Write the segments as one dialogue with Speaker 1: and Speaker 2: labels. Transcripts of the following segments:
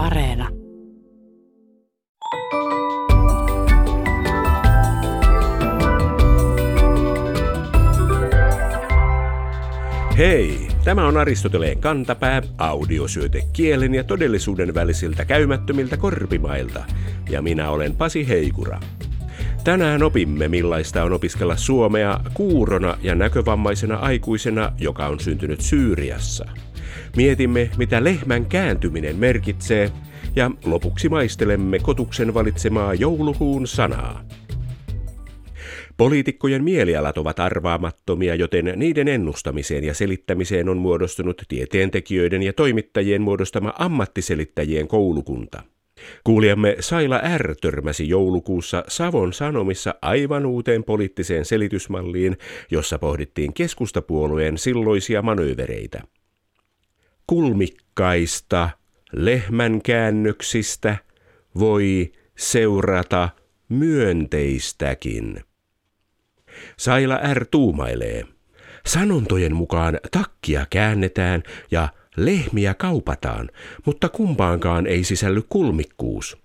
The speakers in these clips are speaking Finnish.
Speaker 1: Areena.
Speaker 2: Hei! Tämä on Aristoteleen kantapää, audiosyöte kielen ja todellisuuden välisiltä käymättömiltä korpimailta. Ja minä olen Pasi Heikura. Tänään opimme, millaista on opiskella suomea kuurona ja näkövammaisena aikuisena, joka on syntynyt Syyriassa. Mietimme, mitä lehmän kääntyminen merkitsee, ja lopuksi maistelemme kotuksen valitsemaa joulukuun sanaa. Poliitikkojen mielialat ovat arvaamattomia, joten niiden ennustamiseen ja selittämiseen on muodostunut tieteentekijöiden ja toimittajien muodostama ammattiselittäjien koulukunta. Kuulijamme Saila R. törmäsi joulukuussa Savon Sanomissa aivan uuteen poliittiseen selitysmalliin, jossa pohdittiin keskustapuolueen silloisia manöövereitä. Kulmikkaista lehmän käännöksistä voi seurata myönteistäkin. Saila R. tuumailee. Sanontojen mukaan takkia käännetään ja lehmiä kaupataan, mutta kumpaankaan ei sisälly kulmikkuus.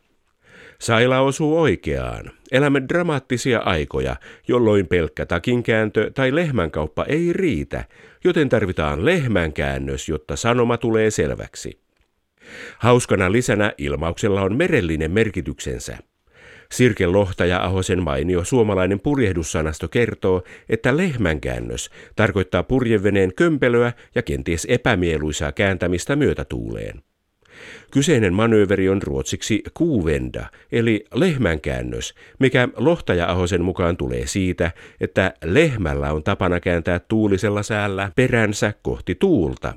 Speaker 2: Saila osuu oikeaan. Elämme dramaattisia aikoja, jolloin pelkkä takinkääntö tai lehmänkauppa ei riitä, joten tarvitaan lehmänkäännös, jotta sanoma tulee selväksi. Hauskana lisänä ilmauksella on merellinen merkityksensä. Sirke Lohtaja Ahosen mainio suomalainen purjehdussanasto kertoo, että lehmänkäännös tarkoittaa purjeveneen kömpelöä ja kenties epämieluisaa kääntämistä myötätuuleen. Kyseinen manööveri on ruotsiksi kuuvenda, eli lehmänkäännös, mikä Lohtaja Ahosen mukaan tulee siitä, että lehmällä on tapana kääntää tuulisella säällä peränsä kohti tuulta.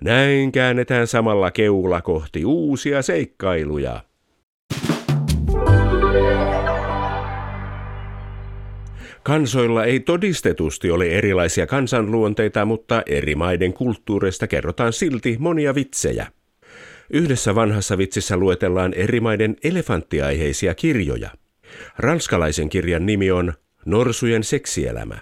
Speaker 2: Näin käännetään samalla keula kohti uusia seikkailuja. Kansoilla ei todistetusti ole erilaisia kansanluonteita, mutta eri maiden kulttuureista kerrotaan silti monia vitsejä. Yhdessä vanhassa vitsissä luetellaan eri maiden elefanttiaiheisia kirjoja. Ranskalaisen kirjan nimi on Norsujen seksielämä.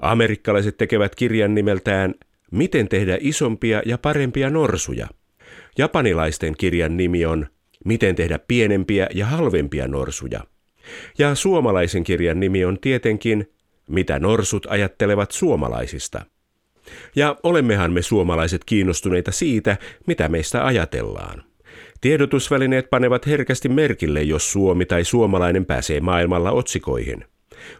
Speaker 2: Amerikkalaiset tekevät kirjan nimeltään Miten tehdä isompia ja parempia norsuja. Japanilaisten kirjan nimi on Miten tehdä pienempiä ja halvempia norsuja. Ja suomalaisen kirjan nimi on tietenkin Mitä norsut ajattelevat suomalaisista. Ja olemmehan me suomalaiset kiinnostuneita siitä, mitä meistä ajatellaan. Tiedotusvälineet panevat herkästi merkille, jos Suomi tai suomalainen pääsee maailmalla otsikoihin.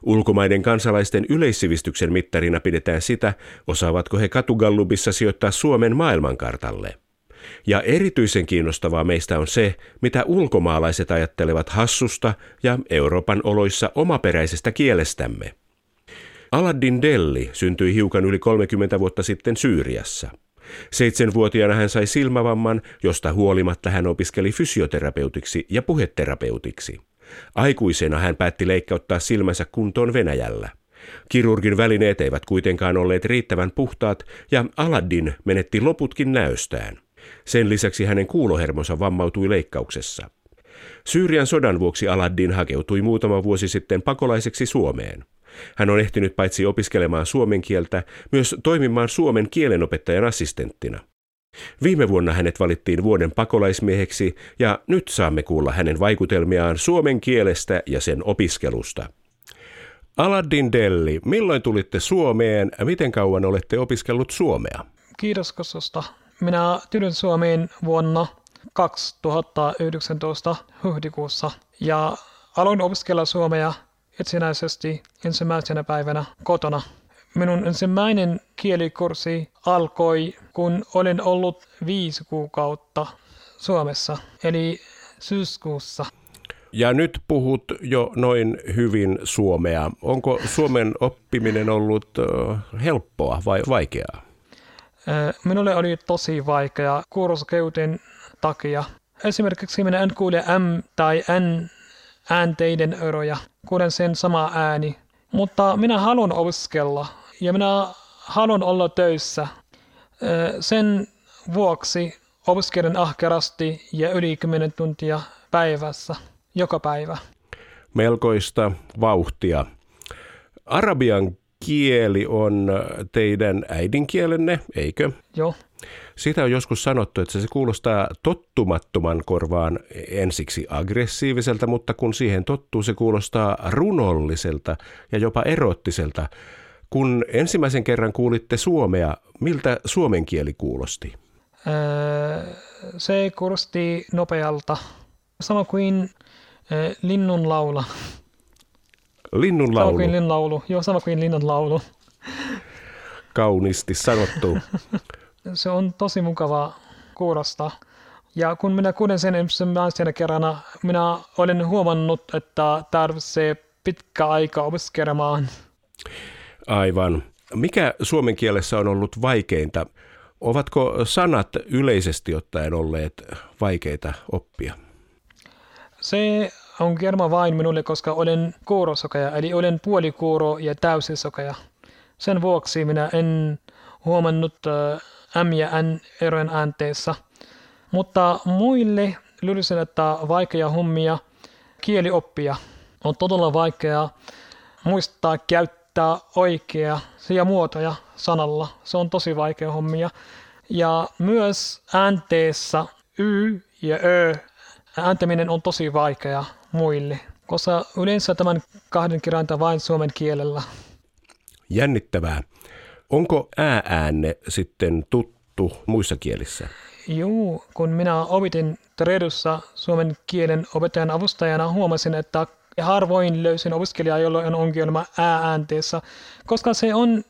Speaker 2: Ulkomaiden kansalaisten yleissivistyksen mittarina pidetään sitä, osaavatko he katugallubissa sijoittaa Suomen maailmankartalle. Ja erityisen kiinnostavaa meistä on se, mitä ulkomaalaiset ajattelevat hassusta ja Euroopan oloissa omaperäisestä kielestämme. Aladdin Delli syntyi hiukan yli 30 vuotta sitten Syyriassa. Seitsemänvuotiaana hän sai silmävamman, josta huolimatta hän opiskeli fysioterapeutiksi ja puheterapeutiksi. Aikuisena hän päätti leikkauttaa silmänsä kuntoon Venäjällä. Kirurgin välineet eivät kuitenkaan olleet riittävän puhtaat ja Aladdin menetti loputkin näystään. Sen lisäksi hänen kuulohermonsa vammautui leikkauksessa. Syyrian sodan vuoksi Aladdin hakeutui muutama vuosi sitten pakolaiseksi Suomeen. Hän on ehtinyt paitsi opiskelemaan suomen kieltä, myös toimimaan suomen kielenopettajan assistenttina. Viime vuonna hänet valittiin vuoden pakolaismieheksi ja nyt saamme kuulla hänen vaikutelmiaan suomen kielestä ja sen opiskelusta. Aladdin Delli, milloin tulitte Suomeen? Miten kauan olette opiskellut suomea?
Speaker 3: Kiitos kutsusta. Minä tulin Suomeen vuonna 2019 huhtikuussa ja aloin opiskella suomea itsenäisesti ensimmäisenä päivänä kotona. Minun ensimmäinen kielikurssi alkoi, kun olin ollut viisi kuukautta Suomessa, eli syyskuussa.
Speaker 2: Ja nyt puhut jo noin hyvin suomea. Onko suomen oppiminen ollut helppoa vai vaikeaa?
Speaker 3: Minulle oli tosi vaikea kurskeuten takia. Esimerkiksi minä en kuule M tai N äänteiden eroja, kuulen sen sama ääni. Mutta minä haluan opiskella ja minä haluan olla töissä. Sen vuoksi opiskelen ahkerasti ja yli 10 tuntia päivässä, joka päivä.
Speaker 2: Melkoista vauhtia. Arabian kieli on teidän äidinkielenne, eikö?
Speaker 3: Joo.
Speaker 2: Sitä on joskus sanottu, että se kuulostaa tottumattoman korvaan ensiksi aggressiiviselta, mutta kun siihen tottuu, se kuulostaa runolliselta ja jopa erottiselta. Kun ensimmäisen kerran kuulitte suomea, miltä suomen kieli kuulosti?
Speaker 3: Öö, se kuulosti nopealta, sama kuin öö, linnun laula.
Speaker 2: Linnun
Speaker 3: Sama
Speaker 2: laulu,
Speaker 3: kuin linnun laulu, joo sama kuin linnun laulu.
Speaker 2: kauniisti sanottu.
Speaker 3: Se on tosi mukava kuulostaa. Ja kun minä kuulen sen ensimmäisenä kerrana, minä olen huomannut, että tarvitsee pitkä aika opiskelemaan.
Speaker 2: Aivan. Mikä suomen kielessä on ollut vaikeinta? Ovatko sanat yleisesti ottaen olleet vaikeita oppia?
Speaker 3: Se on kerma vain minulle, koska olen kuurosokeja, eli olen puolikuuro ja täysisokeja. Sen vuoksi minä en huomannut äh, M ja N erojen äänteessä. Mutta muille luulisin, että vaikea hommia kielioppia on todella vaikea muistaa käyttää oikea ja muotoja sanalla. Se on tosi vaikea hommia. Ja myös äänteessä Y ja Ö ääntäminen on tosi vaikea muille, koska yleensä tämän kahden kirjainta vain suomen kielellä.
Speaker 2: Jännittävää. Onko ääänne sitten tuttu muissa kielissä?
Speaker 3: Juu, kun minä opitin Tredussa suomen kielen opettajan avustajana, huomasin, että harvoin löysin opiskelijaa, jolla on ongelma ääänteessä, koska se on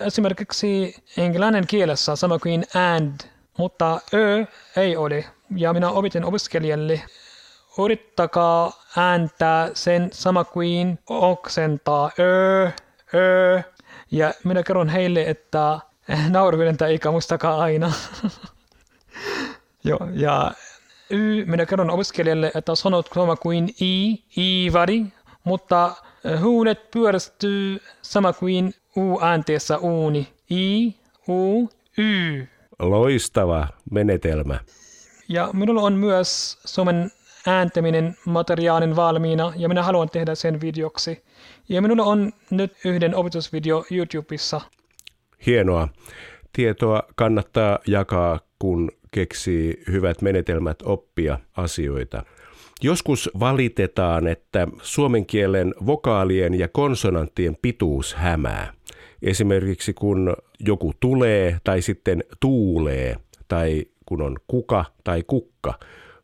Speaker 3: esimerkiksi englannin kielessä sama kuin and, mutta ö ei ole. Ja minä opitin opiskelijalle, yrittäkää ääntää sen sama kuin oksentaa ö, ö. Ja minä kerron heille, että nauruvidentä eikä muistakaa aina. Joo, ja y, minä kerron opiskelijalle, että sanot sama kuin i, iivari, mutta huulet pyöristyy sama kuin u-äänteessä uuni. I, u, y.
Speaker 2: Loistava menetelmä.
Speaker 3: Ja minulla on myös suomen ääntäminen materiaalin valmiina ja minä haluan tehdä sen videoksi. Ja minulla on nyt yhden opetusvideo YouTubessa.
Speaker 2: Hienoa. Tietoa kannattaa jakaa, kun keksii hyvät menetelmät oppia asioita. Joskus valitetaan, että suomen kielen vokaalien ja konsonanttien pituus hämää. Esimerkiksi kun joku tulee tai sitten tuulee tai kun on kuka tai kukka.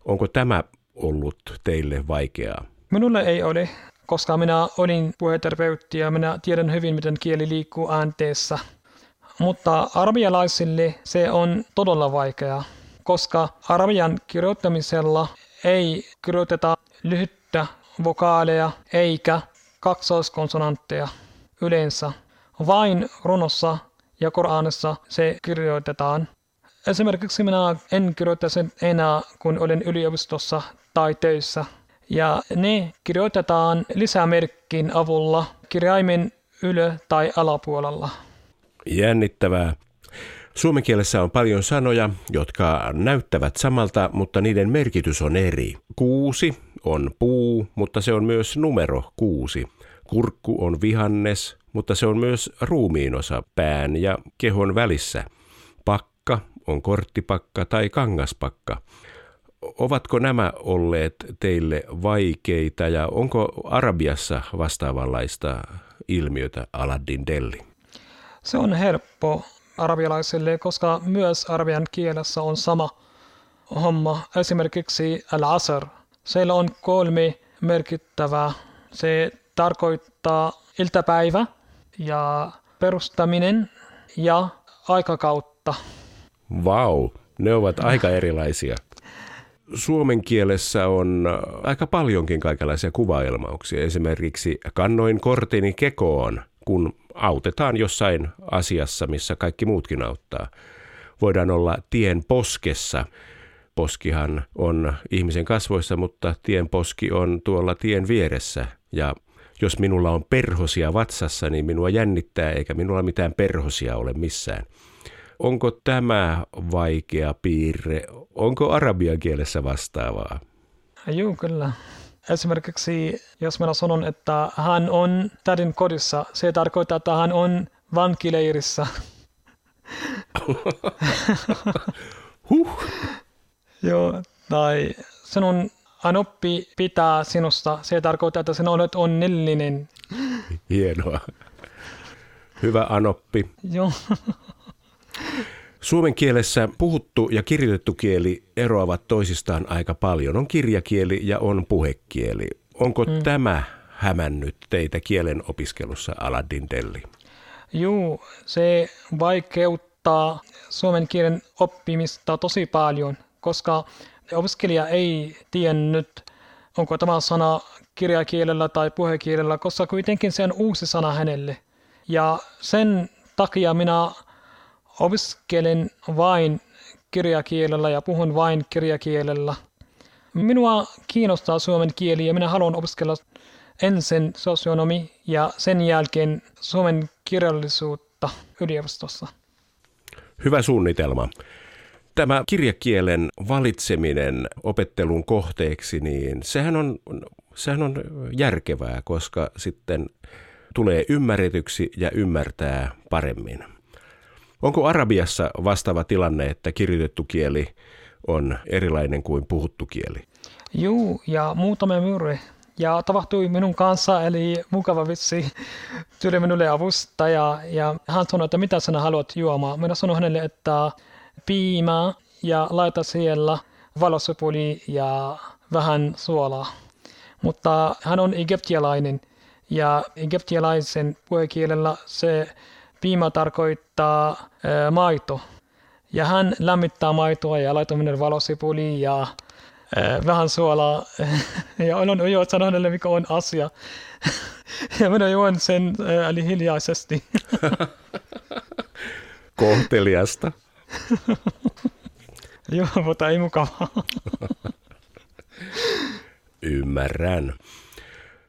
Speaker 2: Onko tämä ollut teille vaikeaa?
Speaker 3: Minulle ei ole, koska minä olin puheterapeutti ja minä tiedän hyvin, miten kieli liikkuu äänteessä. Mutta arabialaisille se on todella vaikeaa, koska arabian kirjoittamisella ei kirjoiteta lyhyttä vokaaleja eikä kaksoiskonsonantteja yleensä. Vain runossa ja Koranissa se kirjoitetaan. Esimerkiksi minä en kirjoita sen enää, kun olen yliopistossa tai töissä. Ja ne kirjoitetaan lisämerkkin avulla kirjaimen ylä- tai alapuolella.
Speaker 2: Jännittävää. Suomen kielessä on paljon sanoja, jotka näyttävät samalta, mutta niiden merkitys on eri. Kuusi on puu, mutta se on myös numero kuusi. Kurkku on vihannes, mutta se on myös ruumiinosa pään ja kehon välissä. Pakka on korttipakka tai kangaspakka. Ovatko nämä olleet teille vaikeita ja onko Arabiassa vastaavanlaista ilmiötä Aladdin Delli?
Speaker 3: Se on helppo arabialaisille, koska myös arabian kielessä on sama homma. Esimerkiksi al-asr. Siellä on kolme merkittävää. Se tarkoittaa iltapäivä ja perustaminen ja aikakautta.
Speaker 2: Vau, ne ovat aika erilaisia. Suomen kielessä on aika paljonkin kaikenlaisia kuvailmauksia. Esimerkiksi kannoin korteni kekoon, kun autetaan jossain asiassa, missä kaikki muutkin auttaa. Voidaan olla tien poskessa. Poskihan on ihmisen kasvoissa, mutta tien poski on tuolla tien vieressä. Ja jos minulla on perhosia vatsassa, niin minua jännittää, eikä minulla mitään perhosia ole missään. Onko tämä vaikea piirre? Onko arabian kielessä vastaavaa?
Speaker 3: Joo, kyllä. Esimerkiksi jos minä sanon, että hän on tädin kodissa, se tarkoittaa, että hän on vankileirissä.
Speaker 2: huh.
Speaker 3: Joo, tai sinun anoppi pitää sinusta. Se tarkoittaa, että sinä olet onnellinen.
Speaker 2: Hienoa. Hyvä Anoppi.
Speaker 3: Joo.
Speaker 2: Suomen kielessä puhuttu ja kirjoitettu kieli eroavat toisistaan aika paljon. On kirjakieli ja on puhekieli. Onko mm. tämä hämännyt teitä kielen opiskelussa Aladdin Delli?
Speaker 3: Joo, se vaikeuttaa suomen kielen oppimista tosi paljon, koska opiskelija ei tiennyt, onko tämä sana kirjakielellä tai puhekielellä, koska kuitenkin se on uusi sana hänelle. Ja sen takia minä opiskelen vain kirjakielellä ja puhun vain kirjakielellä. Minua kiinnostaa suomen kieli ja minä haluan opiskella ensin sosionomi ja sen jälkeen suomen kirjallisuutta yliopistossa.
Speaker 2: Hyvä suunnitelma. Tämä kirjakielen valitseminen opettelun kohteeksi, niin sehän on, sehän on järkevää, koska sitten tulee ymmärretyksi ja ymmärtää paremmin. Onko Arabiassa vastaava tilanne, että kirjoitettu kieli on erilainen kuin puhuttu kieli?
Speaker 3: Joo, ja muutama murre. Ja tapahtui minun kanssa, eli mukava vitsi. Tuli minulle avustaja ja hän sanoi, että mitä sinä haluat juomaan. Minä sanoin hänelle, että piimää ja laita siellä valosopuli ja vähän suolaa. Mutta hän on egyptialainen ja egyptialaisen puhekielellä se piima tarkoittaa ää, maito. Ja hän lämmittää maitoa ja laittaa minne valosipuli ja ää, vähän suolaa. ja olen jo sanonut hänelle, mikä on asia. ja minä juon sen ää, eli hiljaisesti.
Speaker 2: Kohteliasta.
Speaker 3: Joo, mutta ei mukavaa.
Speaker 2: Ymmärrän.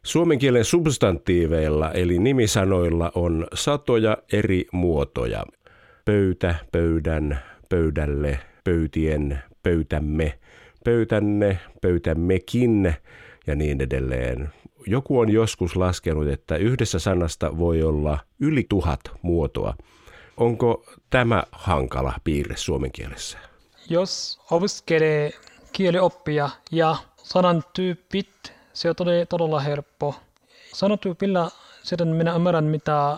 Speaker 2: Suomen kielen substantiiveilla eli nimisanoilla on satoja eri muotoja. Pöytä, pöydän, pöydälle, pöytien, pöytämme, pöytänne, pöytämmekin ja niin edelleen. Joku on joskus laskenut, että yhdessä sanasta voi olla yli tuhat muotoa. Onko tämä hankala piirre suomen kielessä?
Speaker 3: Jos opiskelee kielioppia ja sanan tyypit se on todella helppo. Sanotyypillä sitten minä ymmärrän, mitä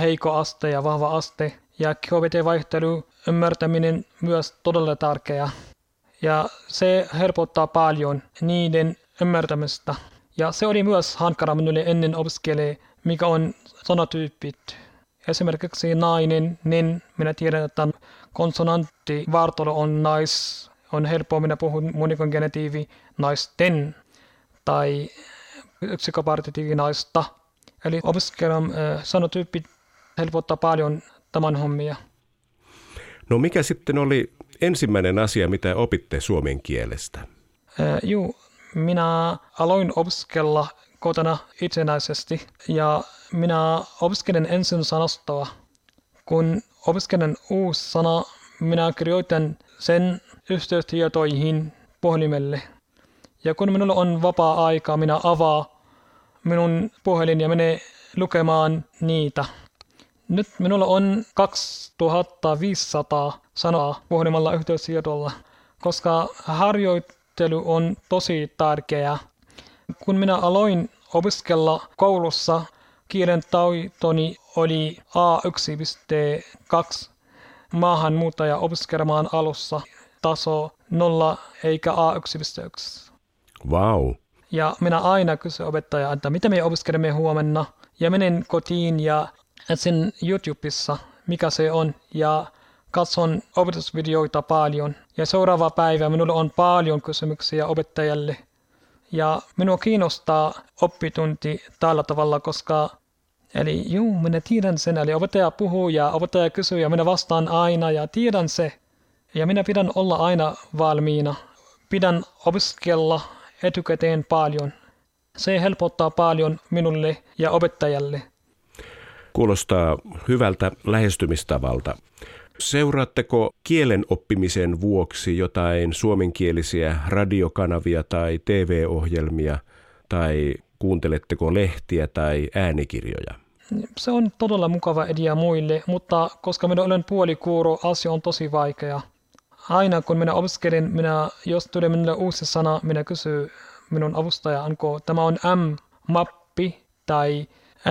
Speaker 3: heikko aste ja vahva aste ja KBT-vaihtelu ymmärtäminen myös todella tärkeä. Ja se helpottaa paljon niiden ymmärtämistä. Ja se oli myös hankala minulle ennen opiskelee, mikä on sanatyypit. Esimerkiksi nainen, niin minä tiedän, että konsonantti vartalo on nais, on helppo minä puhun monikongenitiivi naisten tai yksikköpartitiivinaista. Eli opiskelijan sanotyyppi helpottaa paljon tämän hommia.
Speaker 2: No mikä sitten oli ensimmäinen asia, mitä opitte suomen kielestä?
Speaker 3: Äh, Joo, minä aloin opiskella kotona itsenäisesti ja minä opiskelen ensin sanastoa. Kun opiskelen uusi sana, minä kirjoitan sen yhteystietoihin puhelimelle – ja kun minulla on vapaa-aika, minä avaa minun puhelin ja menee lukemaan niitä. Nyt minulla on 2500 sanaa puhelimella yhteystiedolla, koska harjoittelu on tosi tärkeää. Kun minä aloin opiskella koulussa, kielen taitoni oli A1.2 maahanmuuttaja opiskelemaan alussa taso 0 eikä A1.1.
Speaker 2: Wow.
Speaker 3: Ja minä aina kysyn opettaja, että mitä me opiskelemme huomenna. Ja menen kotiin ja etsin YouTubessa, mikä se on. Ja katson opetusvideoita paljon. Ja seuraava päivä minulla on paljon kysymyksiä opettajalle. Ja minua kiinnostaa oppitunti tällä tavalla, koska Eli juu, minä tiedän sen. Eli opettaja puhuu ja opettaja kysyy ja minä vastaan aina ja tiedän se. Ja minä pidän olla aina valmiina. Pidän opiskella etukäteen paljon. Se helpottaa paljon minulle ja opettajalle.
Speaker 2: Kuulostaa hyvältä lähestymistavalta. Seuraatteko kielen oppimisen vuoksi jotain suomenkielisiä radiokanavia tai TV-ohjelmia tai kuunteletteko lehtiä tai äänikirjoja?
Speaker 3: Se on todella mukava idea muille, mutta koska minä olen puolikuuro, asia on tosi vaikea. Aina kun minä opiskelen, minä, jos tulee minulle uusi sana, minä kysyn minun avustaja, onko tämä on M-mappi tai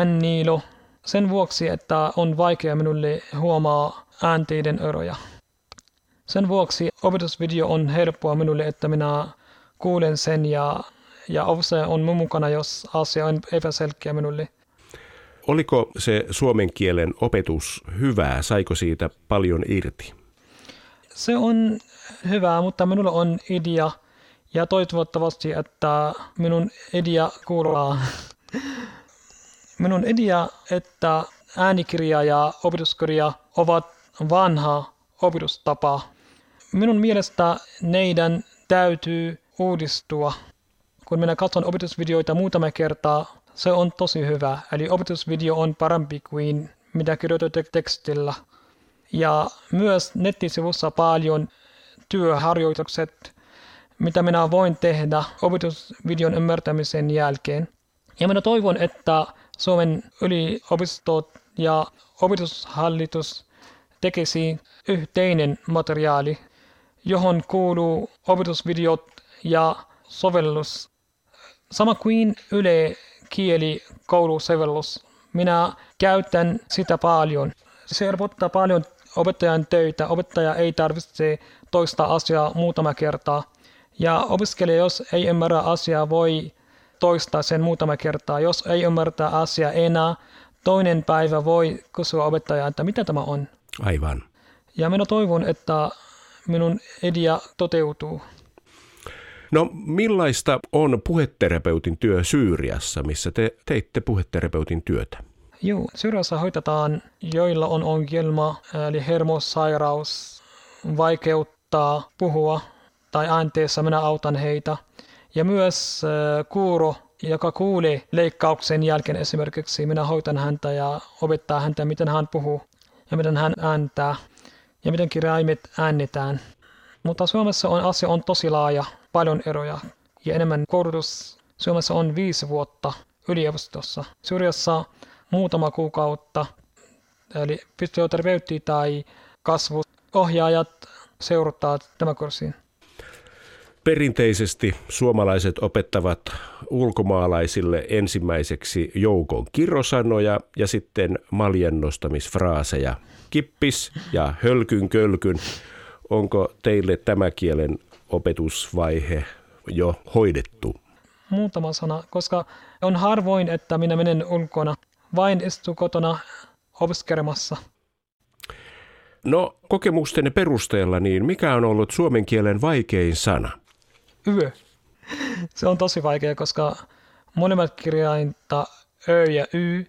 Speaker 3: N-niilo. Sen vuoksi, että on vaikea minulle huomaa äänteiden eroja. Sen vuoksi opetusvideo on helppoa minulle, että minä kuulen sen ja, ja avustaja on mun mukana, jos asia on epäselkeä minulle.
Speaker 2: Oliko se suomen kielen opetus hyvää? Saiko siitä paljon irti?
Speaker 3: Se on hyvää, mutta minulla on idea ja toivottavasti, että minun idea kuuluu. minun idea, että äänikirja ja opetuskirja ovat vanha opetustapa. Minun mielestä neidän täytyy uudistua. Kun minä katson opetusvideoita muutama kertaa, se on tosi hyvä. Eli opetusvideo on parempi kuin mitä kirjoitettu tekstillä. Ja myös nettisivussa paljon työharjoitukset, mitä minä voin tehdä opetusvideon ymmärtämisen jälkeen. Ja minä toivon, että Suomen yliopistot ja opetushallitus tekisi yhteinen materiaali, johon kuuluu opetusvideot ja sovellus. Sama kuin Yle kieli koulusovellus. Minä käytän sitä paljon. Se helpottaa paljon opettajan töitä. Opettaja ei tarvitse toista asiaa muutama kertaa. Ja opiskelija, jos ei ymmärrä asiaa, voi toistaa sen muutama kertaa. Jos ei ymmärtää asiaa enää, toinen päivä voi kysyä opettajalta, että mitä tämä on.
Speaker 2: Aivan.
Speaker 3: Ja minä toivon, että minun idea toteutuu.
Speaker 2: No millaista on puheterapeutin työ Syyriassa, missä te teitte puheterapeutin työtä?
Speaker 3: Joo, Syyriassa hoitetaan, joilla on ongelma, eli hermosairaus, vaikeuttaa puhua tai äänteessä minä autan heitä. Ja myös äh, kuuro, joka kuulee leikkauksen jälkeen esimerkiksi, minä hoitan häntä ja opettaa häntä, miten hän puhuu ja miten hän ääntää ja miten kirjaimet äännetään. Mutta Suomessa on asia on tosi laaja, paljon eroja ja enemmän koulutus. Suomessa on viisi vuotta yliopistossa. Syrjässä muutama kuukautta, eli fysioterapeutti tai kasvuohjaajat seuruttaa tämä kurssin.
Speaker 2: Perinteisesti suomalaiset opettavat ulkomaalaisille ensimmäiseksi joukon kirosanoja ja sitten maljennostamisfraaseja. Kippis ja hölkyn kölkyn. Onko teille tämä kielen opetusvaihe jo hoidettu?
Speaker 3: Muutama sana, koska on harvoin, että minä menen ulkona. Vain istu kotona opiskelemassa.
Speaker 2: No kokemustenne perusteella, niin mikä on ollut suomen kielen vaikein sana?
Speaker 3: Yö. Se on tosi vaikea, koska molemmat kirjainta Ö ja Y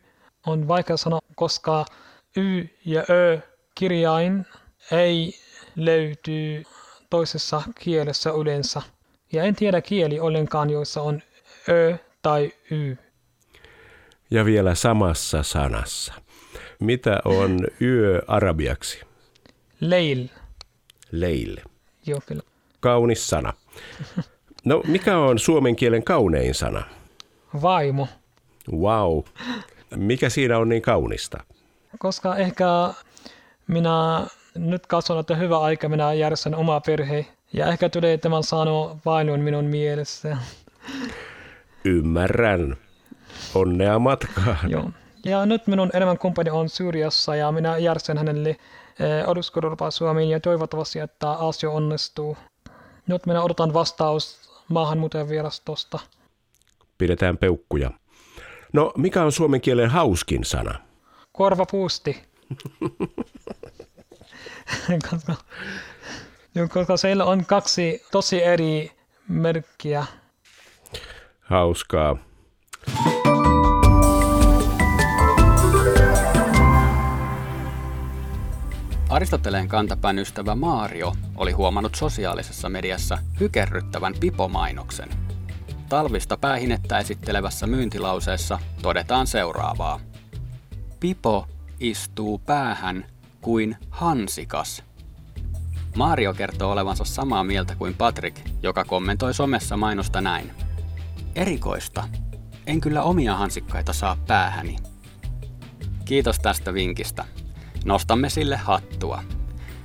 Speaker 3: on vaikea sanoa, koska Y ja Ö kirjain ei löytyy toisessa kielessä yleensä. Ja en tiedä kieli ollenkaan, joissa on Ö tai Y.
Speaker 2: Ja vielä samassa sanassa. Mitä on yö arabiaksi?
Speaker 3: Leil.
Speaker 2: Leil.
Speaker 3: Joo, kyllä.
Speaker 2: Kaunis sana. No, mikä on suomen kielen kaunein sana?
Speaker 3: Vaimo.
Speaker 2: Wow. Mikä siinä on niin kaunista?
Speaker 3: Koska ehkä minä nyt katson, että hyvä aika minä järjestän oma perhe. Ja ehkä tulee tämän sanoa vain minun mielessä.
Speaker 2: Ymmärrän. Onnea matkaan.
Speaker 3: Joo. Ja nyt minun kumppani on Syyriassa ja minä järjestän hänelle eh, oduskudurpaa Suomeen ja toivottavasti, että asia onnistuu. Nyt minä odotan vastaus virastosta.
Speaker 2: Pidetään peukkuja. No, mikä on suomen kielen hauskin sana?
Speaker 3: Korvapuusti. koska, koska siellä on kaksi tosi eri merkkiä.
Speaker 2: Hauskaa.
Speaker 1: Aristoteleen kantapään ystävä Maario oli huomannut sosiaalisessa mediassa hykerryttävän pipomainoksen. Talvista päähinettä esittelevässä myyntilauseessa todetaan seuraavaa. Pipo istuu päähän kuin hansikas. Maario kertoo olevansa samaa mieltä kuin Patrick, joka kommentoi somessa mainosta näin. Erikoista. En kyllä omia hansikkaita saa päähäni. Kiitos tästä vinkistä. Nostamme sille hattua.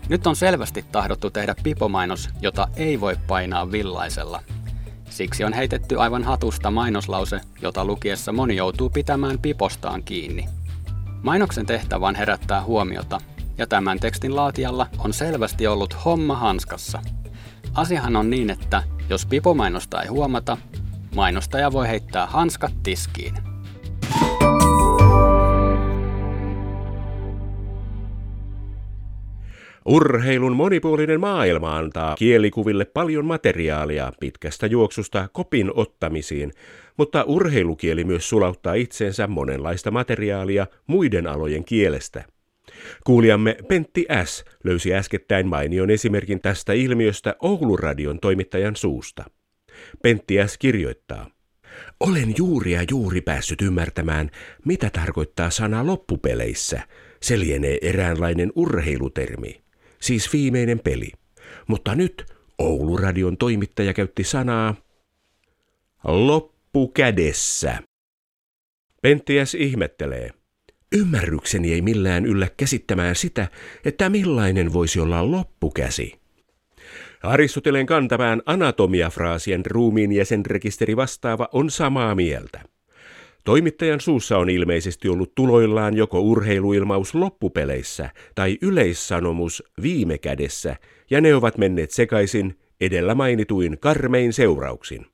Speaker 1: Nyt on selvästi tahdottu tehdä pipomainos, jota ei voi painaa villaisella. Siksi on heitetty aivan hatusta mainoslause, jota lukiessa moni joutuu pitämään pipostaan kiinni. Mainoksen tehtävä on herättää huomiota, ja tämän tekstin laatijalla on selvästi ollut homma hanskassa. Asiahan on niin, että jos pipomainosta ei huomata, mainostaja voi heittää hanskat tiskiin.
Speaker 2: Urheilun monipuolinen maailma antaa kielikuville paljon materiaalia pitkästä juoksusta kopin ottamisiin, mutta urheilukieli myös sulauttaa itseensä monenlaista materiaalia muiden alojen kielestä. Kuulijamme Pentti S. löysi äskettäin mainion esimerkin tästä ilmiöstä Ouluradion toimittajan suusta. Pentti S. kirjoittaa. Olen juuri ja juuri päässyt ymmärtämään, mitä tarkoittaa sana loppupeleissä. Se lienee eräänlainen urheilutermi, siis viimeinen peli. Mutta nyt Ouluradion toimittaja käytti sanaa loppukädessä. Penttiäs ihmettelee. Ymmärrykseni ei millään yllä käsittämään sitä, että millainen voisi olla loppukäsi. Aristoteleen kantapään anatomiafraasien ruumiin jäsenrekisteri vastaava on samaa mieltä. Toimittajan suussa on ilmeisesti ollut tuloillaan joko urheiluilmaus loppupeleissä tai yleissanomus viime kädessä, ja ne ovat menneet sekaisin edellä mainituin karmein seurauksin.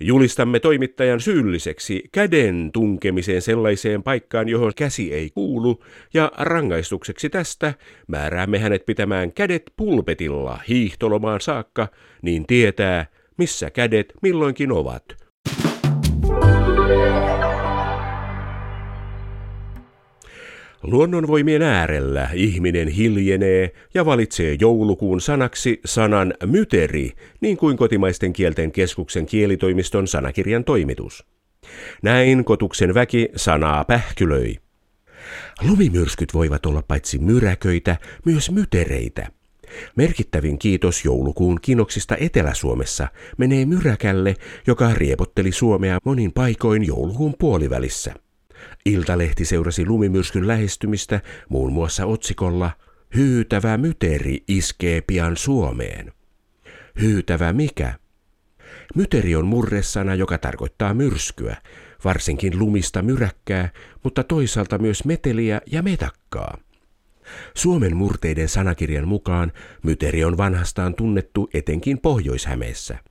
Speaker 2: Julistamme toimittajan syylliseksi käden tunkemiseen sellaiseen paikkaan, johon käsi ei kuulu, ja rangaistukseksi tästä määräämme hänet pitämään kädet pulpetilla hiihtolomaan saakka, niin tietää, missä kädet milloinkin ovat. Luonnonvoimien äärellä ihminen hiljenee ja valitsee joulukuun sanaksi sanan myteri, niin kuin kotimaisten kielten keskuksen kielitoimiston sanakirjan toimitus. Näin kotuksen väki sanaa pähkylöi. Lumimyrskyt voivat olla paitsi myräköitä, myös mytereitä. Merkittävin kiitos joulukuun kinoksista Etelä-Suomessa menee myräkälle, joka riepotteli Suomea monin paikoin joulukuun puolivälissä. Iltalehti seurasi lumimyrskyn lähestymistä muun muassa otsikolla Hyytävä myteri iskee pian Suomeen. Hyytävä mikä? Myteri on murresana, joka tarkoittaa myrskyä, varsinkin lumista myräkkää, mutta toisaalta myös meteliä ja metakkaa. Suomen murteiden sanakirjan mukaan myteri on vanhastaan tunnettu etenkin Pohjois-Hämeessä –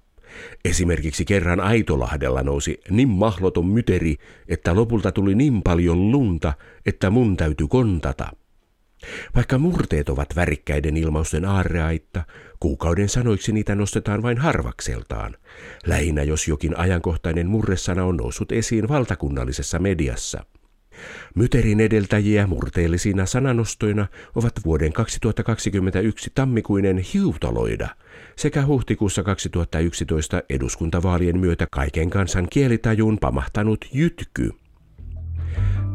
Speaker 2: Esimerkiksi kerran Aitolahdella nousi niin mahloton myteri, että lopulta tuli niin paljon lunta, että mun täytyi kontata. Vaikka murteet ovat värikkäiden ilmausten aarreaitta, kuukauden sanoiksi niitä nostetaan vain harvakseltaan. Lähinnä jos jokin ajankohtainen murresana on noussut esiin valtakunnallisessa mediassa – Myterin edeltäjiä murteellisina sananostoina ovat vuoden 2021 tammikuinen hiutaloida sekä huhtikuussa 2011 eduskuntavaalien myötä kaiken kansan kielitajuun pamahtanut jytky.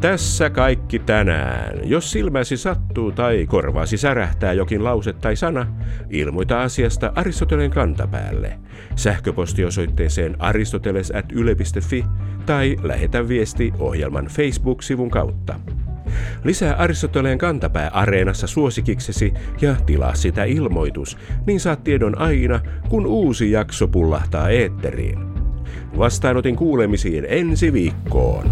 Speaker 2: Tässä kaikki tänään. Jos silmäsi sattuu tai korvaasi särähtää jokin lause tai sana, ilmoita asiasta Aristoteleen kantapäälle. Sähköpostiosoitteeseen aristoteles.yle.fi tai lähetä viesti ohjelman Facebook-sivun kautta. Lisää Aristoteleen kantapää Areenassa suosikiksesi ja tilaa sitä ilmoitus, niin saat tiedon aina, kun uusi jakso pullahtaa eetteriin. Vastaanotin kuulemisiin ensi viikkoon.